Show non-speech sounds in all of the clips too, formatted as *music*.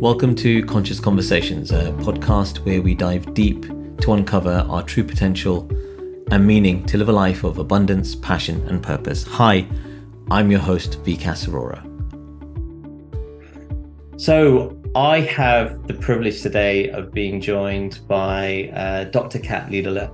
Welcome to Conscious Conversations, a podcast where we dive deep to uncover our true potential and meaning to live a life of abundance, passion, and purpose. Hi, I'm your host, Vikas Arora. So, I have the privilege today of being joined by uh, Dr. Kat Lederle,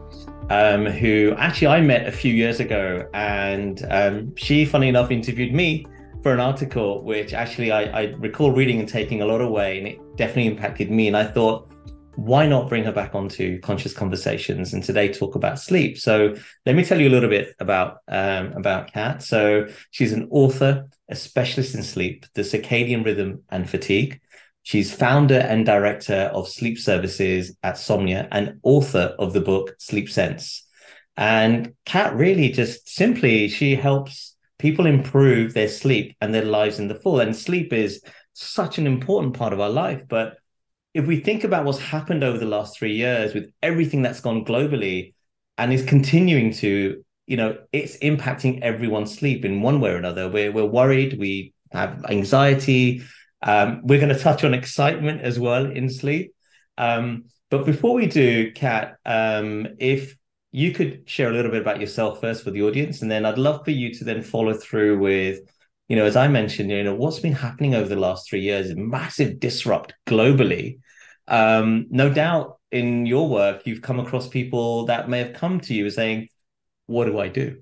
um, who actually I met a few years ago, and um, she, funny enough, interviewed me for an article which actually I, I recall reading and taking a lot away, and it definitely impacted me. And I thought, why not bring her back onto conscious conversations and today talk about sleep? So let me tell you a little bit about um, about kat. So she's an author a specialist in sleep the circadian rhythm and fatigue. She's founder and director of sleep services at somnia and author of the book sleep sense. And kat really just simply she helps people improve their sleep and their lives in the full. And sleep is such an important part of our life. But if we think about what's happened over the last three years with everything that's gone globally and is continuing to, you know, it's impacting everyone's sleep in one way or another. We're, we're worried, we have anxiety. Um, we're going to touch on excitement as well in sleep. Um, but before we do, Kat, um, if you could share a little bit about yourself first for the audience, and then I'd love for you to then follow through with, you know, as I mentioned, you know, what's been happening over the last three years, massive disrupt globally. Um, no doubt in your work, you've come across people that may have come to you saying, "What do I do?"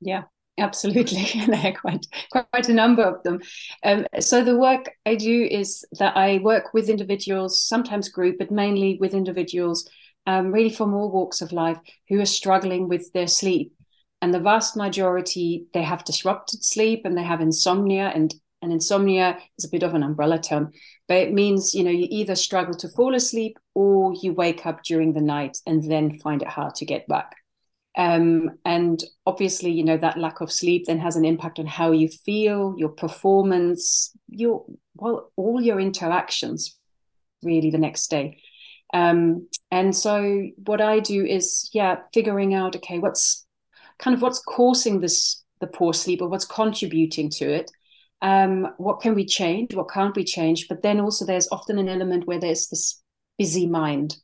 Yeah, absolutely *laughs* quite quite a number of them um, so the work i do is that i work with individuals sometimes group but mainly with individuals um, really from all walks of life, who are struggling with their sleep. And the vast majority, they have disrupted sleep and they have insomnia. And, and insomnia is a bit of an umbrella term, but it means, you know, you either struggle to fall asleep or you wake up during the night and then find it hard to get back. Um, and obviously, you know, that lack of sleep then has an impact on how you feel, your performance, your, well, all your interactions really the next day. Um, and so what I do is, yeah, figuring out, okay, what's kind of what's causing this the poor sleep or what's contributing to it. Um, what can we change? What can't we change? But then also there's often an element where there's this busy mind.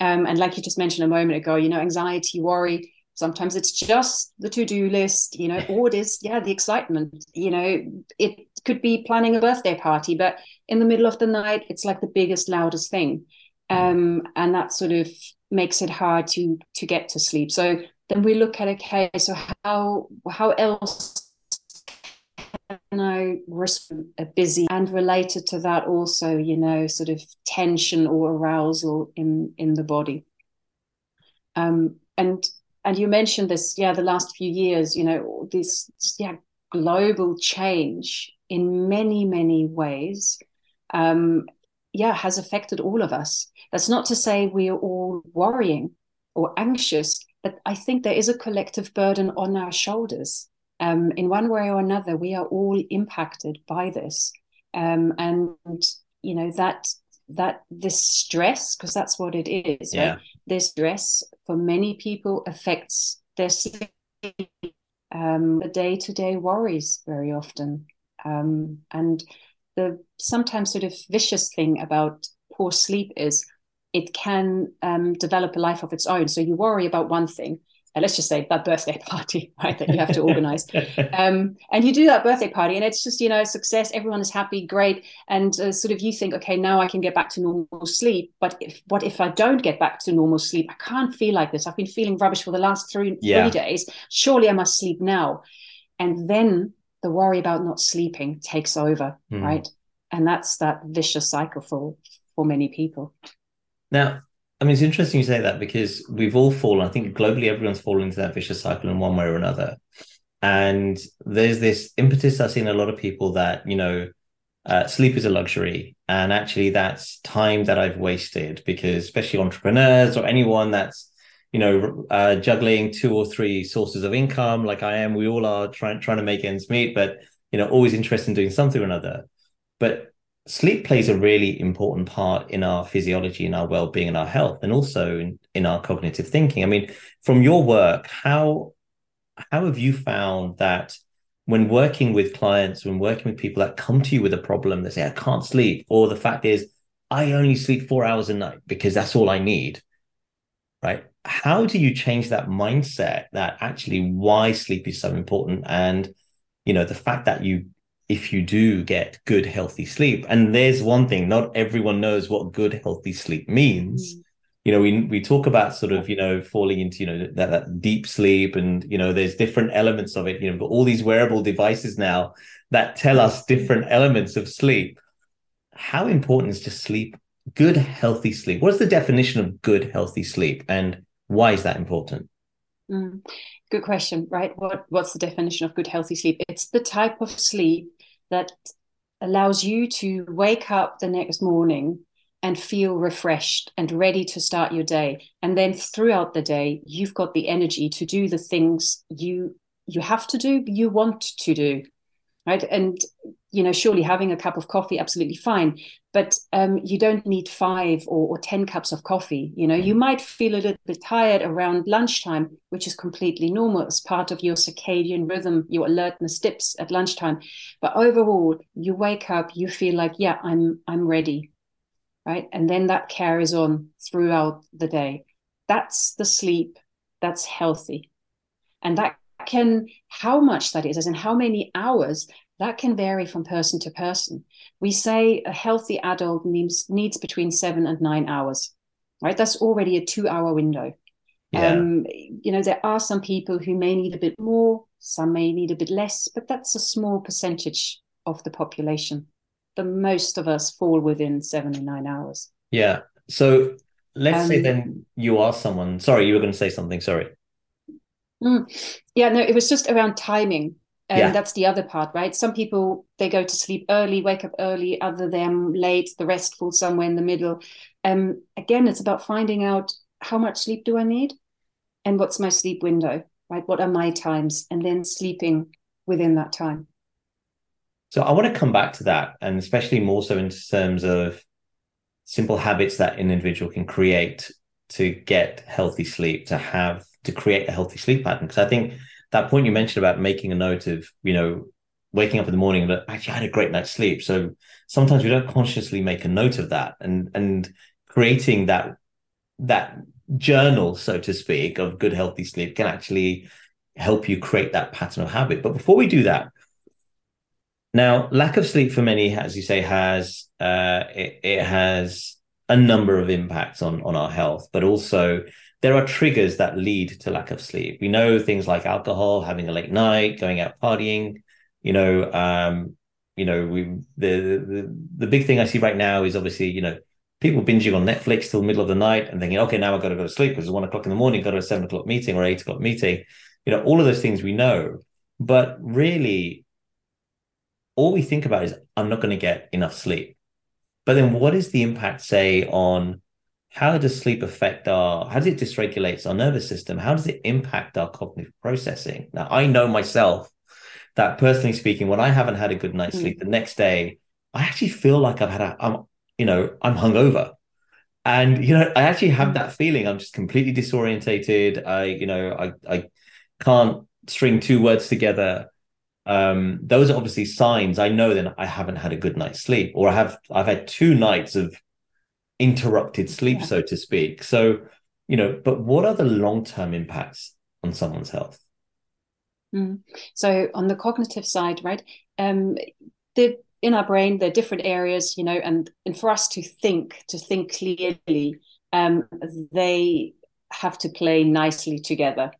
Um, and like you just mentioned a moment ago, you know, anxiety, worry, sometimes it's just the to-do list you know or it is yeah the excitement you know it could be planning a birthday party but in the middle of the night it's like the biggest loudest thing um, and that sort of makes it hard to to get to sleep. So then we look at okay, so how how else can I risk a busy and related to that also, you know, sort of tension or arousal in in the body. Um, and and you mentioned this, yeah, the last few years, you know, this yeah global change in many many ways. Um, yeah, has affected all of us. That's not to say we are all worrying or anxious, but I think there is a collective burden on our shoulders. Um, in one way or another, we are all impacted by this, um, and you know that that this stress, because that's what it is. Yeah. Right? This stress for many people affects their sleep, um, the day-to-day worries very often, um, and the sometimes sort of vicious thing about poor sleep is it can um, develop a life of its own. So you worry about one thing, and let's just say that birthday *laughs* party, right, that you have to organize. *laughs* um, and you do that birthday party, and it's just, you know, success, everyone is happy, great. And uh, sort of you think, okay, now I can get back to normal sleep. But if, what if I don't get back to normal sleep? I can't feel like this. I've been feeling rubbish for the last three, yeah. three days. Surely I must sleep now. And then the worry about not sleeping takes over, mm. right? And that's that vicious cycle for for many people. Now, I mean, it's interesting you say that because we've all fallen. I think globally, everyone's fallen into that vicious cycle in one way or another. And there's this impetus I've seen a lot of people that you know, uh, sleep is a luxury, and actually, that's time that I've wasted because, especially entrepreneurs or anyone that's you know, uh, juggling two or three sources of income, like I am. We all are trying trying to make ends meet, but you know, always interested in doing something or another. But sleep plays a really important part in our physiology, in our well-being, and our health, and also in, in our cognitive thinking. I mean, from your work, how how have you found that when working with clients, when working with people that come to you with a problem, they say, I can't sleep, or the fact is, I only sleep four hours a night because that's all I need. Right. How do you change that mindset that actually why sleep is so important? And, you know, the fact that you, if you do get good, healthy sleep, and there's one thing, not everyone knows what good, healthy sleep means. Mm you know we we talk about sort of you know falling into you know that, that deep sleep and you know there's different elements of it you know but all these wearable devices now that tell us different elements of sleep how important is just sleep good healthy sleep what's the definition of good healthy sleep and why is that important? Mm, good question right? What what's the definition of good healthy sleep? It's the type of sleep that allows you to wake up the next morning and feel refreshed and ready to start your day. And then throughout the day you've got the energy to do the things you you have to do you want to do right? And you know surely having a cup of coffee absolutely fine but um, you don't need five or, or, 10 cups of coffee you know you might feel a little bit tired around lunchtime which is completely normal as part of your circadian rhythm your alertness dips at lunchtime but overall you wake up you feel like yeah i'm i'm ready right? And then that carries on throughout the day. That's the sleep that's healthy. And that can, how much that is, as in how many hours, that can vary from person to person. We say a healthy adult needs, needs between seven and nine hours, right? That's already a two hour window. Yeah. Um, you know, there are some people who may need a bit more, some may need a bit less, but that's a small percentage of the population the most of us fall within seven nine hours. Yeah. So let's um, say then you are someone. Sorry, you were going to say something. Sorry. Mm, yeah, no, it was just around timing. And yeah. that's the other part, right? Some people they go to sleep early, wake up early, other them late, the rest fall somewhere in the middle. Um, again, it's about finding out how much sleep do I need and what's my sleep window, right? What are my times? And then sleeping within that time. So I want to come back to that, and especially more so in terms of simple habits that an individual can create to get healthy sleep, to have to create a healthy sleep pattern. Because I think that point you mentioned about making a note of, you know, waking up in the morning and actually I had a great night's sleep. So sometimes we don't consciously make a note of that, and and creating that that journal, so to speak, of good healthy sleep can actually help you create that pattern of habit. But before we do that, now, lack of sleep for many, as you say, has uh, it, it has a number of impacts on on our health, but also there are triggers that lead to lack of sleep. We know things like alcohol, having a late night, going out partying. You know, um, you know, we the, the the big thing I see right now is obviously you know people binging on Netflix till the middle of the night and thinking, okay, now I've got to go to sleep because it's one o'clock in the morning, got to a seven o'clock meeting or eight o'clock meeting. You know, all of those things we know, but really all we think about is I'm not going to get enough sleep. But then what is the impact, say, on how does sleep affect our how does it dysregulate our nervous system? How does it impact our cognitive processing? Now I know myself that personally speaking, when I haven't had a good night's mm. sleep, the next day I actually feel like I've had a I'm you know, I'm hungover. And you know, I actually have hmm. that feeling. I'm just completely disorientated. I, you know, I I can't string two words together um, those are obviously signs I know that I haven't had a good night's sleep, or I have I've had two nights of interrupted sleep, yeah. so to speak. So, you know, but what are the long term impacts on someone's health? Mm. So, on the cognitive side, right? Um, the in our brain, there are different areas, you know, and and for us to think, to think clearly, um, they have to play nicely together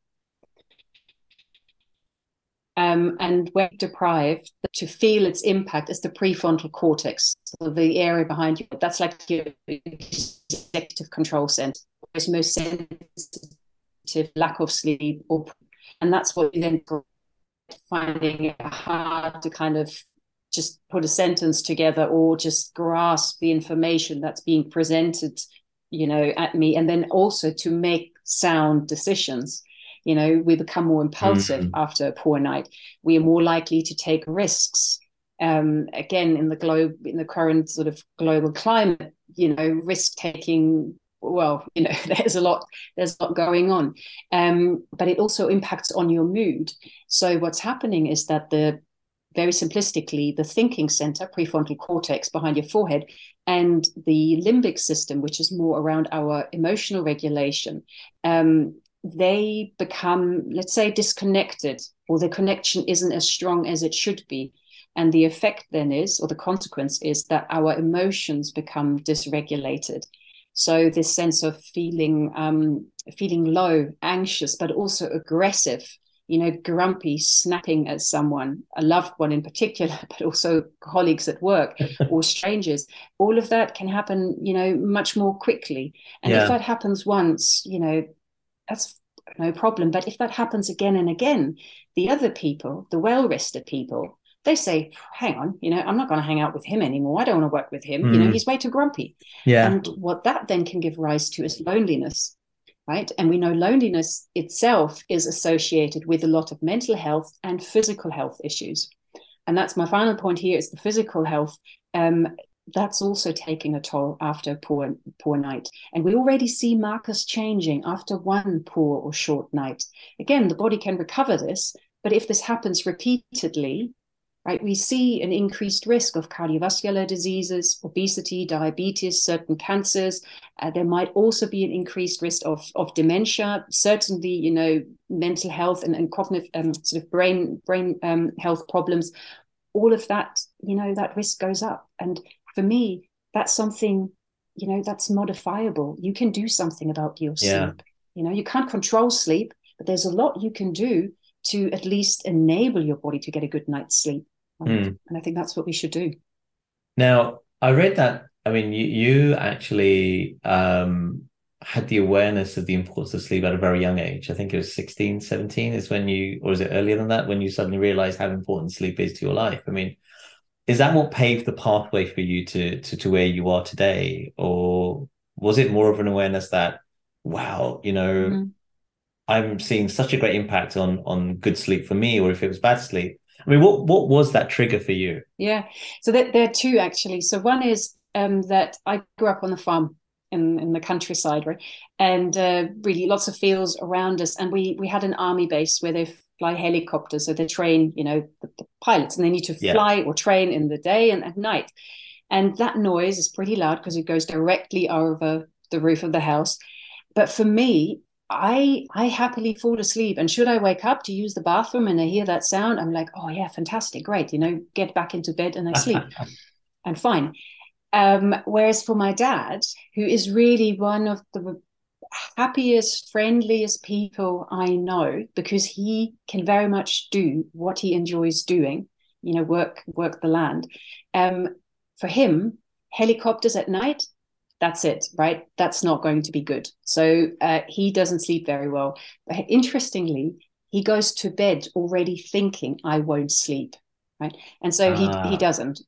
um, and when deprived, to feel its impact is the prefrontal cortex, so the area behind you. That's like your executive control center. It's most sensitive, lack of sleep, or and that's what you then finding it hard to kind of just put a sentence together or just grasp the information that's being presented, you know, at me, and then also to make sound decisions you know we become more impulsive mm-hmm. after a poor night we are more likely to take risks um, again in the globe in the current sort of global climate you know risk taking well, you know, *laughs* there's a lot, there's a lot going on. Um, but it also impacts on your mood. So what's happening is that the very simplistically, the thinking center, prefrontal cortex behind your forehead, and the limbic system, which is more around our emotional regulation, um, they become, let's say, disconnected, or the connection isn't as strong as it should be. And the effect then is, or the consequence is, that our emotions become dysregulated. So this sense of feeling um, feeling low, anxious, but also aggressive, you know, grumpy, snapping at someone, a loved one in particular, *laughs* but also colleagues at work *laughs* or strangers. All of that can happen, you know, much more quickly. And yeah. if that happens once, you know, that's no problem. But if that happens again and again, the other people, the well rested people, they say, hang on, you know, I'm not going to hang out with him anymore. I don't want to work with him. Mm. You know, hmm. he's way too grumpy. Yeah. And what that then can give rise to is loneliness, right? And we know loneliness itself is associated with a lot of mental health and physical health issues. And that's my final point here is the physical health. Um, that's also taking a toll after a poor poor night. And we already see markers changing after one poor or short night. Again the body can recover this but if this happens repeatedly right we see an increased risk of cardiovascular diseases obesity diabetes certain cancers. Uh, there might also be an increased risk of, of dementia. Certainly you know mental health and, and cognitive um, sort of brain brain um, health problems all of that you know that risk goes up. And for me, that's something, you know, that's modifiable. You can do something about your yeah. sleep. You know, you can't control sleep, but there's a lot you can do to at least enable your body to get a good night's sleep. Mm. And I think that's what we should do. Now, I read that, I mean, you, you actually um, had the awareness of the importance of sleep at a very young age. I think it was 16, 17 is when you, or is it earlier than that, when you suddenly realized how important sleep is to your life? I mean, is that what paved the pathway for you to, to to where you are today? Or was it more of an awareness that wow you know mm-hmm. i'm seeing such a great impact on on good sleep for me or if it was bad sleep? I mean what what was that trigger for you? Yeah. So there, there are two actually. So one is um, that i grew up on the farm in, in the countryside right? And uh, really lots of fields around us. And we we had an army base where they fly helicopters. So they train, you know, the, the pilots, and they need to fly yeah. or train in the day and at night. And that noise is pretty loud because it goes directly over the roof of the house. But for me, I I happily fall asleep. And should I wake up to use the bathroom and I hear that sound, I'm like, oh yeah, fantastic, great. You know, get back into bed and I sleep. *laughs* and fine. Um, whereas for my dad, who is really one of the happiest, friendliest people I know because he can very much do what he enjoys doing, you know, work work the land. Um, for him, helicopters at night, that's it, right? That's not going to be good. So uh, he doesn't sleep very well. But interestingly, he goes to bed already thinking, I won't sleep, right? And so he, he ah. doesn't.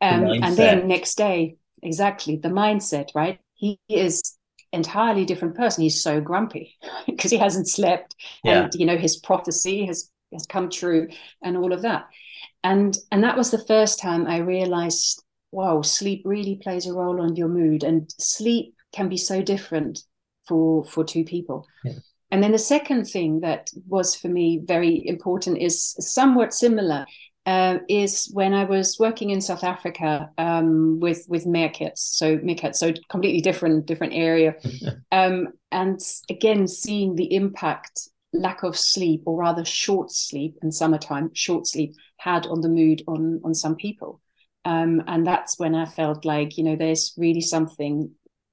Um, the and then next day, exactly, the mindset, right? He is entirely different person. He's so grumpy *laughs* because he hasn't slept, yeah. and you know his prophecy has has come true, and all of that. And and that was the first time I realized, wow, sleep really plays a role on your mood, and sleep can be so different for for two people. Yeah. And then the second thing that was for me very important is somewhat similar uh, is when I was working in South Africa um, with with meerkats. So meerkats, so completely different different area, *laughs* um, and again seeing the impact lack of sleep, or rather short sleep in summertime, short sleep had on the mood on on some people, um, and that's when I felt like you know there's really something.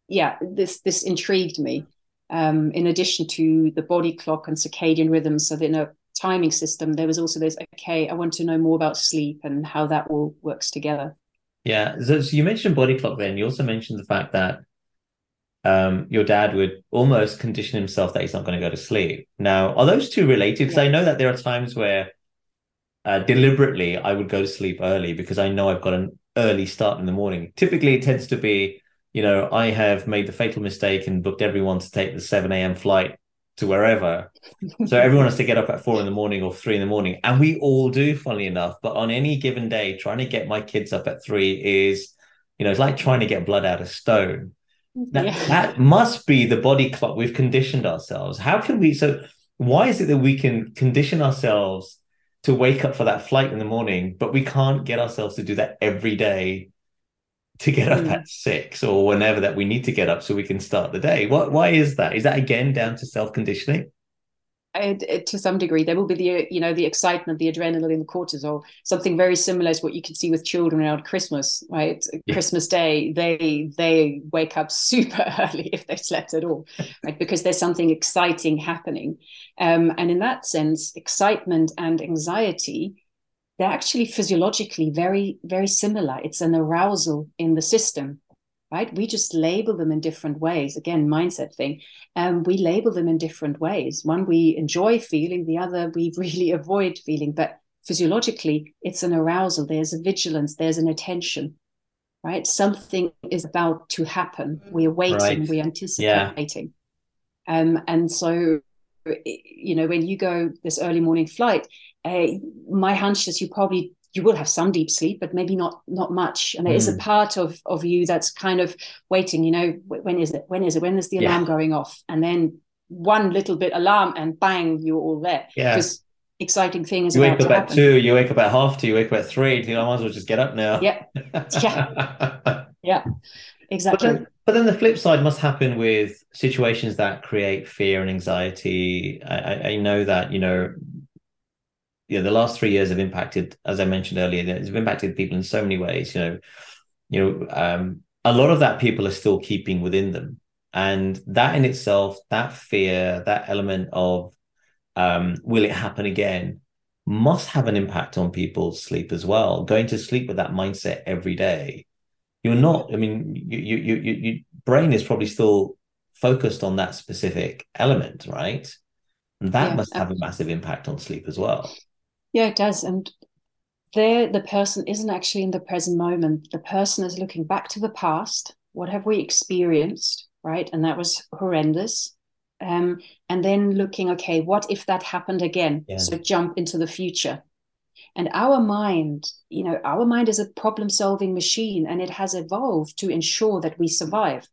Yeah, this this intrigued me. Um, in addition to the body clock and circadian rhythms, so that you know timing system, there was also this, okay, I want to know more about sleep and how that all works together. Yeah. So, so you mentioned body clock then. You also mentioned the fact that um, your dad would almost condition himself that he's not going to go to sleep. Now, are those two related? Because yeah. I know that there are times where uh, deliberately I would go to sleep early because I know I've got an early start in the morning. Typically, it tends to be, you know, I have made the fatal mistake and booked everyone to take the 7 a.m. flight to wherever. so everyone has to get up at four in the morning or three in the morning. And we all do, funnily enough. But on any given day, trying to get my kids up at three is, you know, it's like trying to get blood out of stone. that, yeah. that must be the body clock we've conditioned ourselves. How can we? So, why is it that we can condition ourselves to wake up for that flight in the morning, but we can't get ourselves to do that every day to get up mm. at six or whenever that we need to get up so we can start the day? What? Why is that? Is that again down to self conditioning? to some degree there will be the you know the excitement the adrenaline the cortisol something very similar to what you can see with children around christmas right yeah. christmas day they they wake up *laughs* super early if they slept at all right because there's something exciting happening um, and in that sense excitement and anxiety they're actually physiologically very very similar it's an arousal in the system right? We just label them in different ways. Again, mindset thing. And um, we label them in different ways. One we enjoy feeling, the other we *laughs* really avoid feeling. But physiologically, it's an arousal. There's a vigilance, there's an attention, right? Something is about to happen. We're waiting, right. we're anticipating. Yeah. Um, and so, you know, when you go this early morning flight, uh, my hunch is you probably you will have some deep sleep, but maybe not not much. And there mm. is a hmm. part of of you that's kind of waiting. You know, when is it? When is it? When is the alarm yeah. going off? And then one little bit alarm, and bang, you're all there. Yeah. Because exciting thing is you wake up at two, you wake up at half two, you wake up at three. You know, I might as well just get up now. *laughs* Yeah. Yeah. yeah. Exactly. But then, but then, the flip side must happen with situations that create fear and anxiety. I, I know that you know you know the last three years have impacted, as I mentioned earlier, it's impacted people in so many ways. You know, you know, um, a lot of that people are still keeping within them, and that in itself, that fear, that element of um, will it happen again, must have an impact on people's sleep as well. Going to sleep with that mindset every day, you're not. I mean, you you you your brain is probably still focused on that specific element, right? And that yeah, must have a massive impact on sleep as well. Yeah, it does. And there, the person isn't actually in the present moment. The person is looking back to the past. What have we experienced? Right. And that was horrendous. Um, and then looking, okay, what if that happened again? Yeah. So jump into the future. And our mind, you know, our mind is a problem solving machine and it has evolved to ensure that we survive.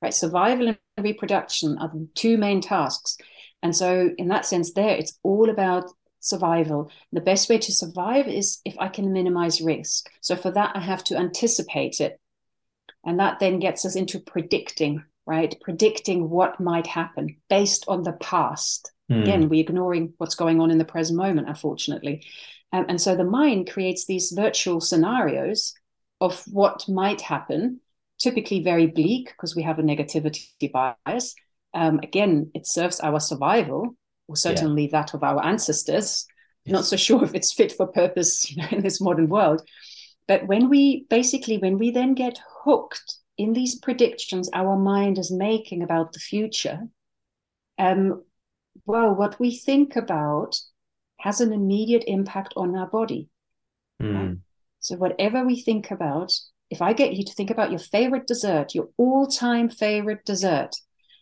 Right. Survival and reproduction are the two main tasks. And so, in that sense, there, it's all about survival. The best way to survive is if I can minimize risk. So for that, I have to anticipate it. And that then gets us into predicting, right? Predicting what might happen based on the past. Mm. Again, we're ignoring what's going on in the present moment, unfortunately. Um, and so the mind creates these virtual scenarios of what might happen, typically very bleak because we have a negativity bias. Um, again, it serves our survival, or certainly yeah. that of our ancestors. Yes. Not so *laughs* sure if it's fit for purpose, you know, in this modern world. But when we basically, when we then get hooked in these predictions our mind is making about the future, um, well, what we think about has an immediate impact on our body. Mm. Right? So whatever we think about, if I get you to think about your favorite dessert, your all-time favorite dessert,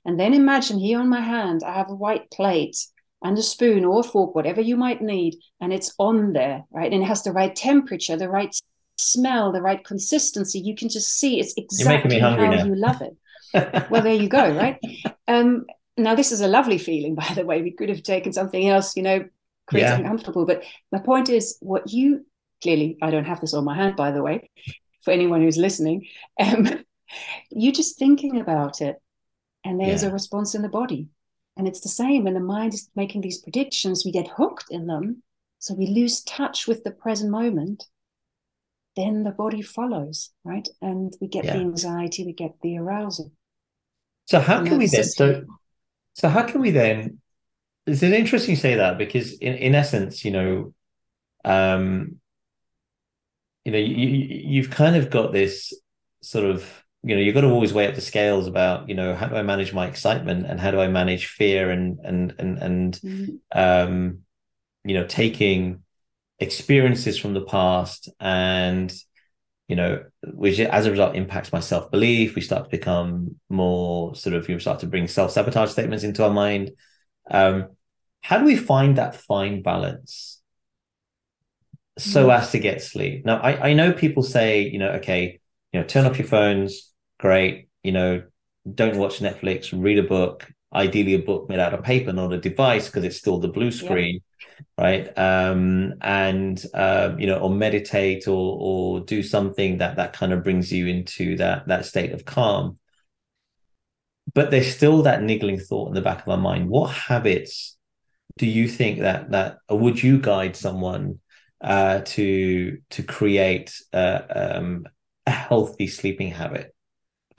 and then imagine here on my hand, I have a white plate and a spoon or a fork, whatever you might need, and it's on there, right? And it has the right temperature, the right smell, the right consistency. You can just see it's exactly how now. you love it. *laughs* well, there you go, right? Um, now, this is a lovely feeling, *laughs* by the way. We could have taken something else, you know, create yeah. something comfortable. But my point is, what you clearly, I don't have this on my hand, by the way, for anyone who's listening. *laughs* Um, you just thinking about it and there's yeah. a response in the body. And it's the same when the mind is making these predictions, we get hooked in them. So we lose touch with the present moment. Then the body follows, right? And we get yeah. the anxiety, we get the arousal. So how can we then so, so how can we then it's an interesting say that because in, in essence, you know, um, you know, you, you've kind of got this sort of you know you've got to always weigh up the scales about you know how do i manage my excitement and how do i manage fear and and and and mm-hmm. um you know taking experiences from the past and you know which as a result impacts my self-belief we start to become more sort of you start to bring self-sabotage statements into our mind um how do we find that fine balance so mm-hmm. as to get sleep now i i know people say you know okay you know turn off your phones great. You know, don't watch Netflix, read a book, ideally a book made out of paper, not a device, because it's still the blue screen, yeah. right? Um, and uh, you know, or meditate or or do something that that kind of brings you into that that state of calm. But there's still that niggling thought in the back of our mind. What habits do you think that that or would you guide someone uh, to to create uh, um, a healthy sleeping habit?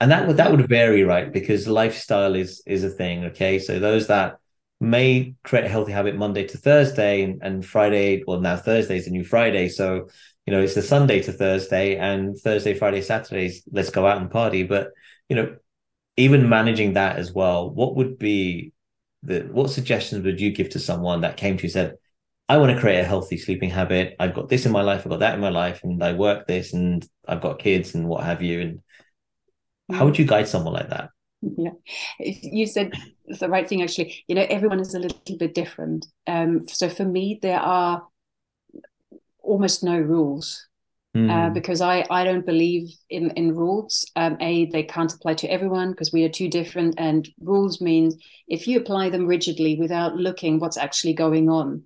And that would that would vary right because lifestyle is is a thing okay so those that may create a healthy habit monday to thursday and, and friday well now thursday is a new friday so you know it's the sunday to thursday and thursday friday saturdays let's go out and party but you know even managing that as well what would be the what suggestions would you give to someone that came to you said I want to create a healthy sleeping habit. I've got this in my life, I've got that in my life, and I work this, and I've got kids and what have you. And how would you guide someone like that? Yeah, you said the right thing. Actually, you know, everyone is a little bit different. Um, so for me, there are almost no rules mm. uh, hmm. because I I don't believe in in rules. Um, a they can't apply to everyone because we are too different, and rules means if you apply them rigidly without looking what's actually going on,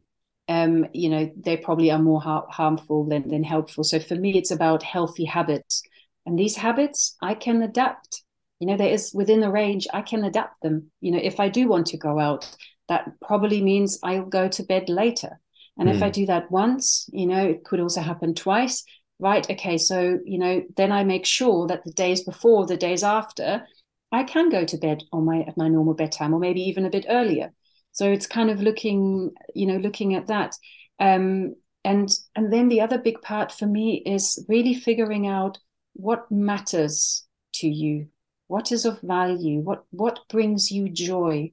um, you know, they probably are more ha- harmful than than helpful. So for me, it's about healthy habits and these habits i can adapt. You know there is within the range i can adapt them. You know if i do want to go out that probably means i'll go to bed later. And mm. if i hmm. do that once you know it could also happen twice. Right okay so you know then i make sure that the days before the days after i can go to bed on my at my normal bedtime or maybe even a bit earlier. So it's kind of looking you know looking at that. Um and and then the other big part for me is really figuring out what matters to you? What is of value? What what brings you joy?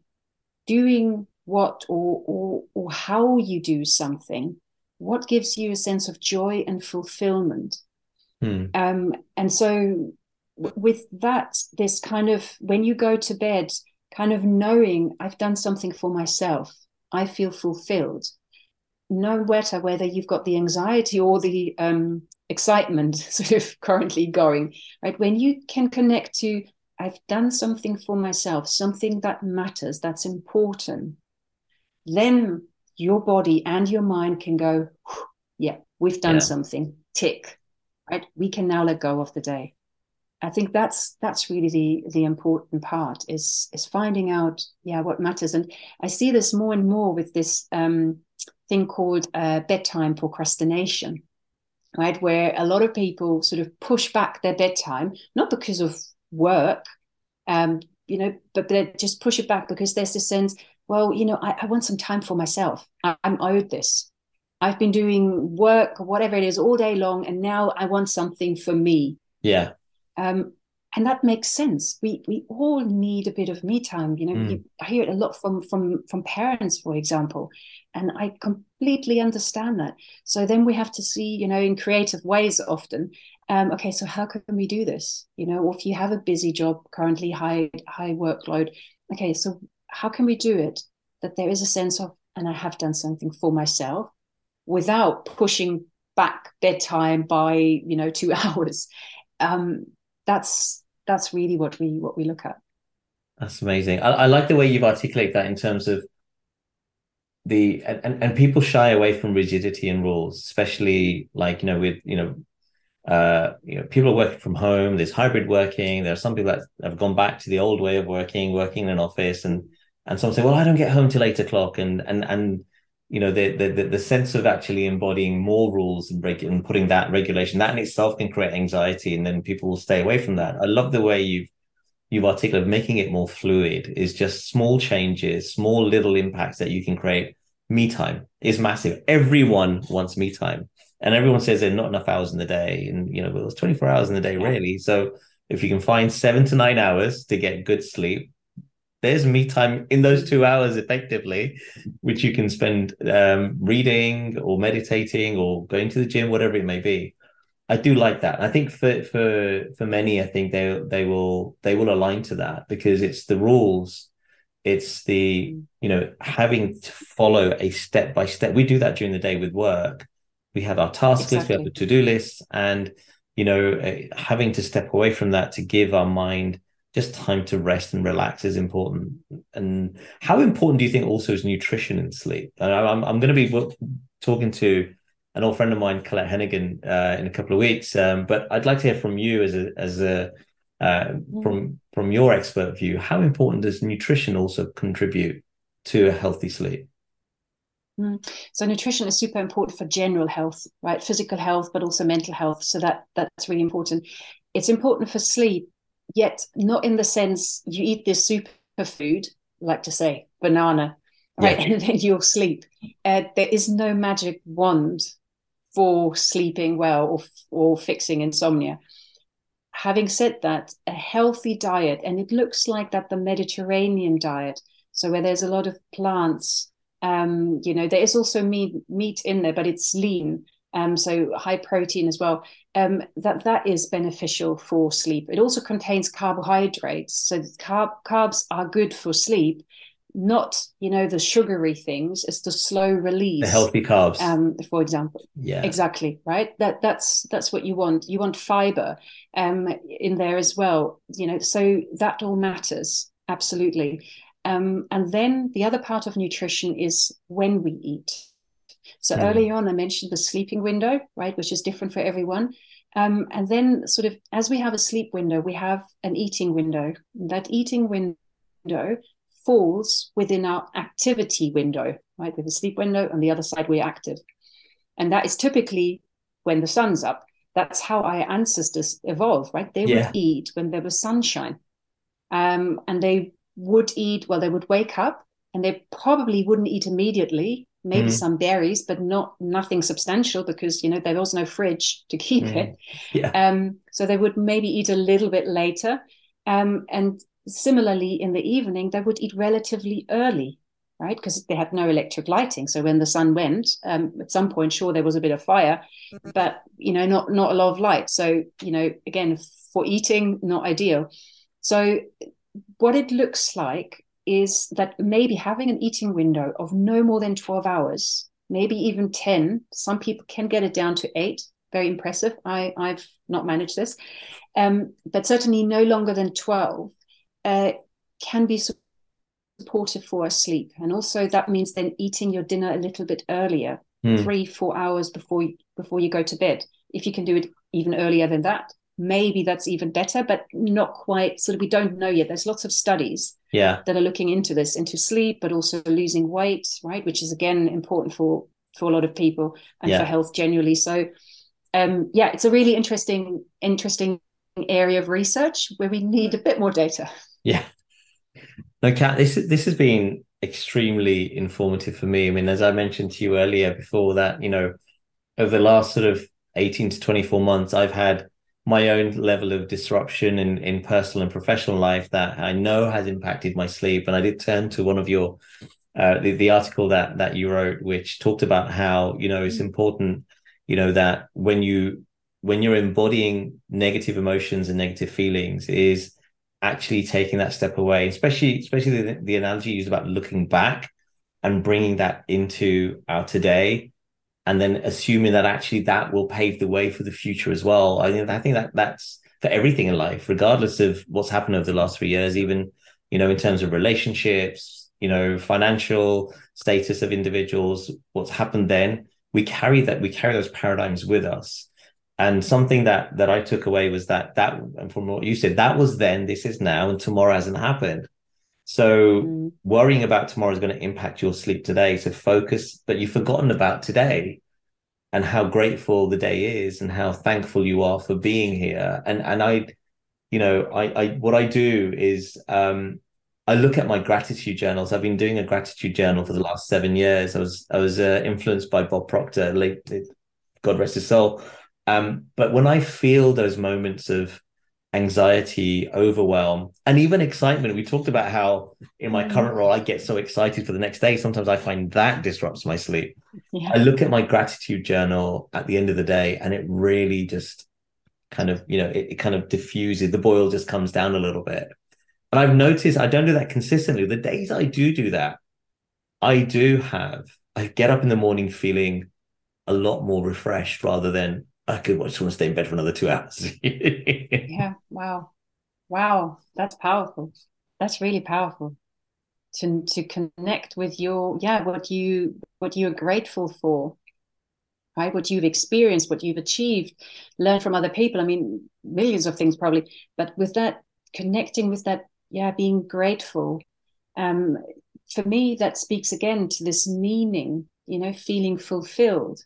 Doing what or or or how you do something what gives you a sense of joy and fulfillment? Hmm. um, and so w- with that this kind of when you go to bed kind of knowing i've done something for myself i feel fulfilled no matter whether you've got the anxiety or the um, excitement *laughs* sort of currently going right? When you can connect to i've done something for myself something that matters that's important then your body and your mind can go yeah we've done yeah. something tick right? We can now let go of the day. I think that's that's really the the important part is is finding out yeah what matters. And i see this more and more with this um, thing called uh, bedtime procrastination right? Where a lot of people sort of push back their bedtime, not because of work, um, you know, but they just push it back because there's this sense, well, you know, I, I want some time for myself. I, I'm owed this. I've been doing work whatever it is all day long, and now I want something for me. Yeah. Um, and that makes sense. We we all need a bit of me time. You know, mm. you, I hear it a lot from from from parents, for example, and I completely understand that. So then we have to see, you know, in creative ways often. Um, okay, so how can we do this? You know, or if you have a busy job currently, high high workload. Okay, so how can we do it that there is a sense of, and I have done something for myself, without pushing back bedtime by you know two *laughs* hours. Um, that's that's really what we what we look at. That's amazing. I, I like the way you've articulated that in terms of the and, and people shy away from rigidity and rules, especially like you know with you know uh, you know, people are working from home. There's hybrid working. There are some people that have gone back to the old way of working, working in an office, and and some say, well, I don't get home till eight o'clock, and and and you know the the the sense of actually embodying more rules and breaking and putting that regulation that in itself can create anxiety, and then people will stay away from that. I love the way you've you've articulated making it more fluid is just small changes, small little impacts that you can create. Me time is massive. Everyone wants me time. And everyone says there's not enough hours in the day. And, you know, well, it's 24 hours in the day, really. So if you can find seven to nine hours to get good sleep, there's me time in those two hours effectively, which you can spend um, reading or meditating or going to the gym, whatever it may be. I do like that. I think for for for many, I think they they will they will align to that because it's the rules, it's the you know having to follow a step by step. We do that during the day with work. We have our task exactly. list, we have the to do list, and you know uh, having to step away from that to give our mind just time to rest and relax is important. And how important do you think also is nutrition and sleep? And I'm I'm going to be talking to an old friend of mine, Colette Hennigan, uh, in a couple of weeks. Um, but I'd like to hear from you as a as a uh, mm. from from your expert view. How important does nutrition also contribute to a healthy sleep? Mm. So nutrition is super important for general health, right? Physical health, but also mental health. So that that's really important. It's important for sleep, yet not in the sense you eat this superfood, like to say banana, right, yeah. *laughs* and then you'll sleep. Uh, there is no magic wand for sleeping well or or fixing insomnia. Having said that, a healthy diet, and it looks like that the Mediterranean diet, so where there's a lot of plants um, you know, there is also meat meat in there, but it's lean, um, so high protein as well. Um, that that is beneficial for sleep. It also contains carbohydrates, so carb, carbs are good for sleep. Not you know the sugary things. It's the slow release, the healthy carbs, um, for example. Yeah, exactly. Right. That that's that's what you want. You want fiber, um, in there as well. You know, so that all matters absolutely. Um, and then the other part of nutrition is when we eat. So mm. earlier on, I mentioned the sleeping window, right, which is different for everyone. Um, and then, sort of, as we have a sleep window, we have an eating window. That eating window falls within our activity window, right? With a sleep window, on the other side, we're active. And that is typically when the sun's up. That's how our ancestors evolved, right? They yeah. would eat when there was sunshine. Um, and they would eat, well, they would wake up and they probably wouldn't eat immediately, maybe mm. some berries, but not nothing substantial because, you know, there was no fridge to keep mm. it. Yeah. Um, so they would maybe eat a little bit later. Um, and similarly, in the evening, they would eat relatively early, right? Because they had no electric lighting. So when the sun went, um, at some point, sure, there was a bit of fire, but, you know, not, not a lot of light. So, you know, again, for eating, not ideal. So what it looks like is that maybe having an eating window of no more than 12 hours, maybe even 10, some people can get it down to eight. Very impressive. I, I've not managed this. Um, but certainly no longer than 12 uh, can be supportive for sleep. And also that means then eating your dinner a little bit earlier, mm. three, four hours before you, before you go to bed. If you can do it even earlier than that, maybe that's even better, but not quite. Sort of, we don't know yet. There's lots of studies yeah. that are looking into this, into sleep, but also losing weight, right? Which is again important for for a lot of people and yeah. for health generally. So, um, yeah, it's a really interesting interesting area of research where we need a bit more data. Yeah. No, Kat, this this has been extremely informative for me. I mean, as I mentioned to you earlier before that, you know, over the last sort of 18 to 24 months, I've had my own level of disruption in, in personal and professional life that I know has impacted my sleep. And I did turn to one of your uh, the, the article that that you wrote, which talked about how you know it's mm. important, you know, that when you when you're embodying negative emotions and negative feelings is actually taking that step away, especially especially the, the analogy used about looking back and bringing that into our today and then assuming that actually that will pave the way for the future as well. I think I think that that's for everything in life, regardless of what's happened over the last three years, even you know in terms of relationships, you know, financial status of individuals, what's happened then. We carry that we carry those paradigms with us. And something that that I took away was that that and from what you said, that was then, this is now, and tomorrow hasn't happened. So mm. worrying about tomorrow is going to impact your sleep today. So focus, but you've forgotten about today and how grateful the day is and how thankful you are for being here. And and I, you know, I, I what I do is um I look at my gratitude journals. I've been doing a gratitude journal for the last seven years. I was I was uh, influenced by Bob Proctor, late, God rest his soul. Um, but when I feel those moments of anxiety, overwhelm, and even excitement. We talked about how in my mm. current role, I get so excited for the next day. Sometimes I find that disrupts my sleep. Yeah. I look at my gratitude journal at the end of the day, and it really just kind of, you know, it, it kind of diffuses. The boil just comes down a little bit. And I've noticed I don't do that consistently. The days I do do that, I do have, I get up in the morning feeling a lot more refreshed rather than I could just want to stay in bed for another two hours. *laughs* yeah. Wow. Wow, that's powerful. That's really powerful. To to connect with your yeah, what you what you're grateful for, right? What you've experienced, what you've achieved, learn from other people. I mean, millions of things probably, but with that connecting with that, yeah, being grateful. Um, for me, that speaks again to this meaning, you know, feeling fulfilled.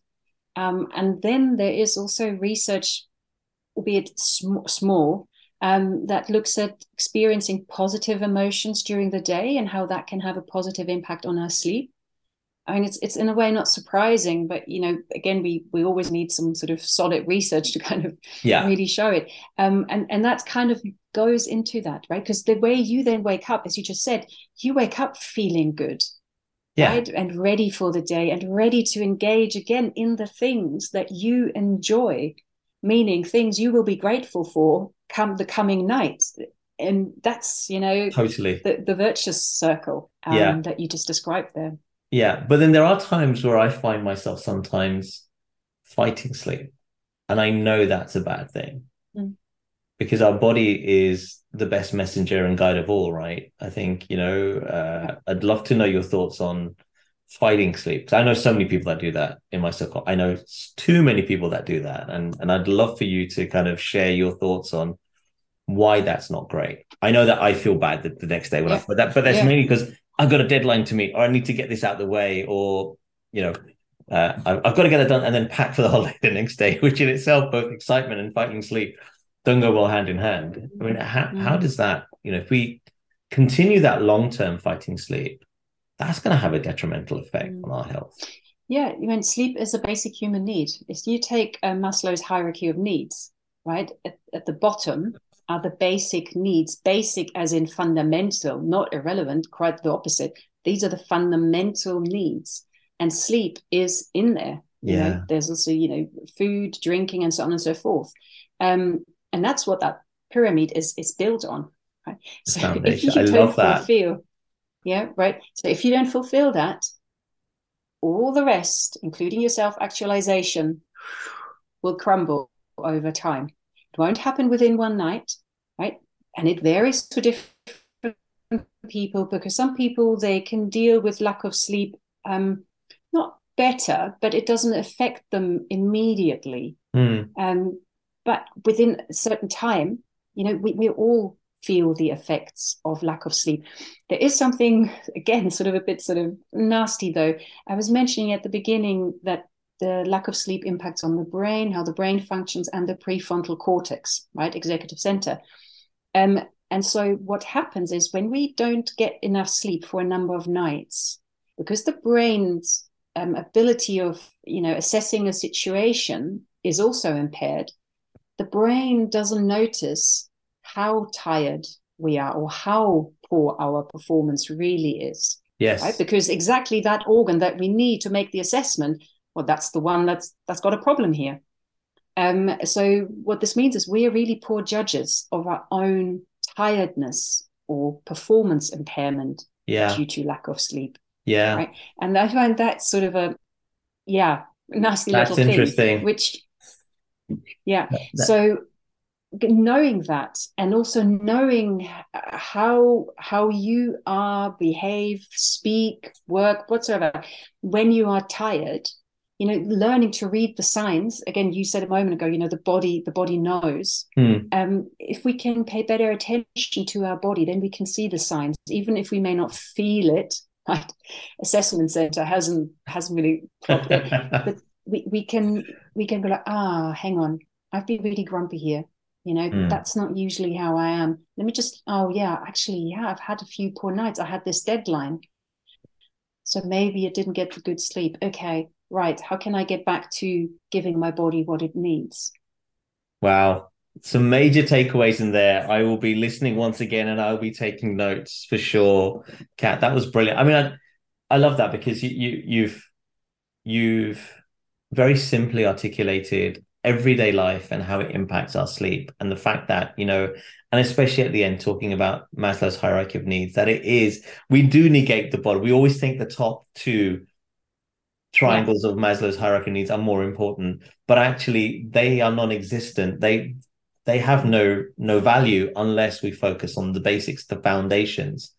Um, and then there is also research, albeit sm- small, um, that looks at experiencing positive emotions during the day and how that can have a positive impact on our sleep. I mean, it's it's in a way not surprising, but you know, again, we we always need some sort of solid research to kind of yeah. really show it. Um, and and that kind of goes into that, right? Because the way you then wake up, as you just said, you wake up feeling good, yeah. right, and ready for the day, and ready to engage again in the things that you enjoy, meaning things you will be grateful for come the coming night. And that's you know totally the, the virtuous circle um, yeah. that you just described there. Yeah, but then there are times where I find myself sometimes fighting sleep, and I know that's a bad thing. Because our body is the best messenger and guide of all. Right? I think you know. Uh, I'd love to know your thoughts on fighting sleep. I know so many people that do that in my circle. I know too many people that do that, and and I'd love for you to kind of share your thoughts on why that's not great. I know that I feel bad the, the next day when yeah. I but that, but that's yeah. mainly because I've got a deadline to meet, or I need to get this out of the way, or you know, uh, I've got to get it done and then pack for the *laughs* holiday the next day, which in itself, both excitement and fighting sleep, don't go well hand in hand. I mean, how, mm. how does that, you know, if we continue that long term fighting sleep, that's going to have a detrimental effect mm. on our health. Yeah, I mean, sleep is a basic human need. If you take uh, Maslow's hierarchy of needs, right, at, at the bottom, are the basic needs, basic as in fundamental, not irrelevant, quite the opposite. These are the fundamental needs. And sleep is in there. Yeah. You know, there's also, you know, food, drinking, and so on and so forth. Um, and that's what that pyramid is is built on. Right? So if you I don't fulfill, that. yeah, right. So if you don't fulfill that, all the rest, including your self-actualization, will crumble over time it won't happen within one night, right? And it varies for different people because some people they can deal with lack of sleep um, not better, but it doesn't affect them immediately. Mm. Um, but within a certain time, you know, we, we all feel the effects of lack of sleep. There is something, again, *laughs* sort of a bit sort of nasty though. I was mentioning at the beginning that the lack of sleep impacts on the brain, how the brain functions, and the prefrontal cortex, right, executive center. Um, and so what happens is when we don't get enough sleep for a number of nights, because the brain's um, ability of you know assessing a situation is also impaired, the brain doesn't notice how tired we are or how poor our performance really is. Yes. Right? Because exactly that organ that we need to make the assessment well, that's the one that's that's got a problem here. Um, so what this means is we are really poor judges of our own tiredness or performance impairment yeah. due to lack of sleep. Yeah. Right. And I find that sort of a yeah, nasty That's little interesting. thing. Which yeah. That, that... So knowing that and also knowing how how you are behave speak work whatsoever when you are tired you know learning to read the signs again you said a moment ago you know the body the body knows mm. um, if we can pay better attention to our body then we can see the signs even if we may not feel it *laughs* right assessment center hasn't hasn't really clocked it *laughs* but we, we can we can go like ah hang on i've been really grumpy here you know mm. that's not usually how i am let me just oh yeah actually yeah i've had a few poor nights i had this deadline so maybe it didn't get the good sleep okay right, how can I get back to giving my body what it needs? Wow. Some major takeaways in there. I will be listening once again and I'll be taking notes for sure. Kat, that was brilliant. I mean, I, I love that because you, you you've you've very simply articulated everyday life and how it impacts our sleep and the fact that you know and especially at the end talking about maslow's hierarchy of needs that it is we do negate the body we always think the top two triangles yeah. of Maslow's hierarchy of needs are more important, but actually they are non-existent. They they have no no value unless we focus on the basics, the foundations.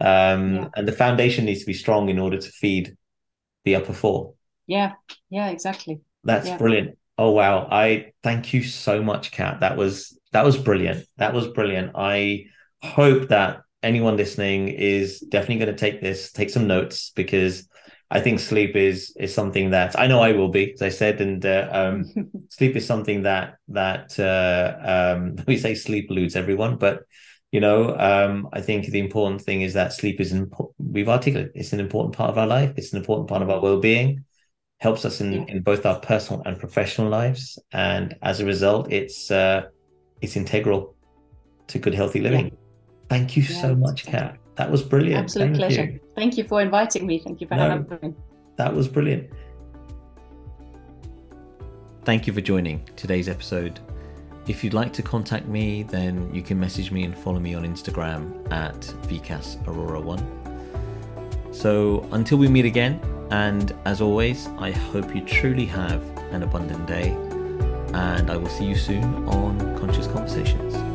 Um, yeah. And the foundation needs to be strong in order to feed the upper four. Yeah, yeah, exactly. That's yeah. brilliant. Oh wow! I thank you so much, Kat. That was that was brilliant. That was brilliant. I hope that anyone listening is definitely going to take this, take some notes because I think sleep is is something that I know I will be, as I said, and uh, um, *laughs* sleep is something that that uh, um, *laughs* we say sleep eludes everyone, but you know, um, I think the important thing is that sleep is important. We've articulated it's an important part of our life. It's an important part of our well being. Helps us in yeah. in both our personal and professional lives, and as a result, it's uh, it's integral to good healthy living. Yeah. Thank you yeah, so much, Kat. That was brilliant. Absolute Thank pleasure. You. Thank you for inviting me. Thank you for no, having me. That was brilliant. Thank you for joining today's episode. If you'd like to contact me, then you can message me and follow me on Instagram at VCAS1. So until we meet again, and as always, I hope you truly have an abundant day, and I will see you soon on Conscious Conversations.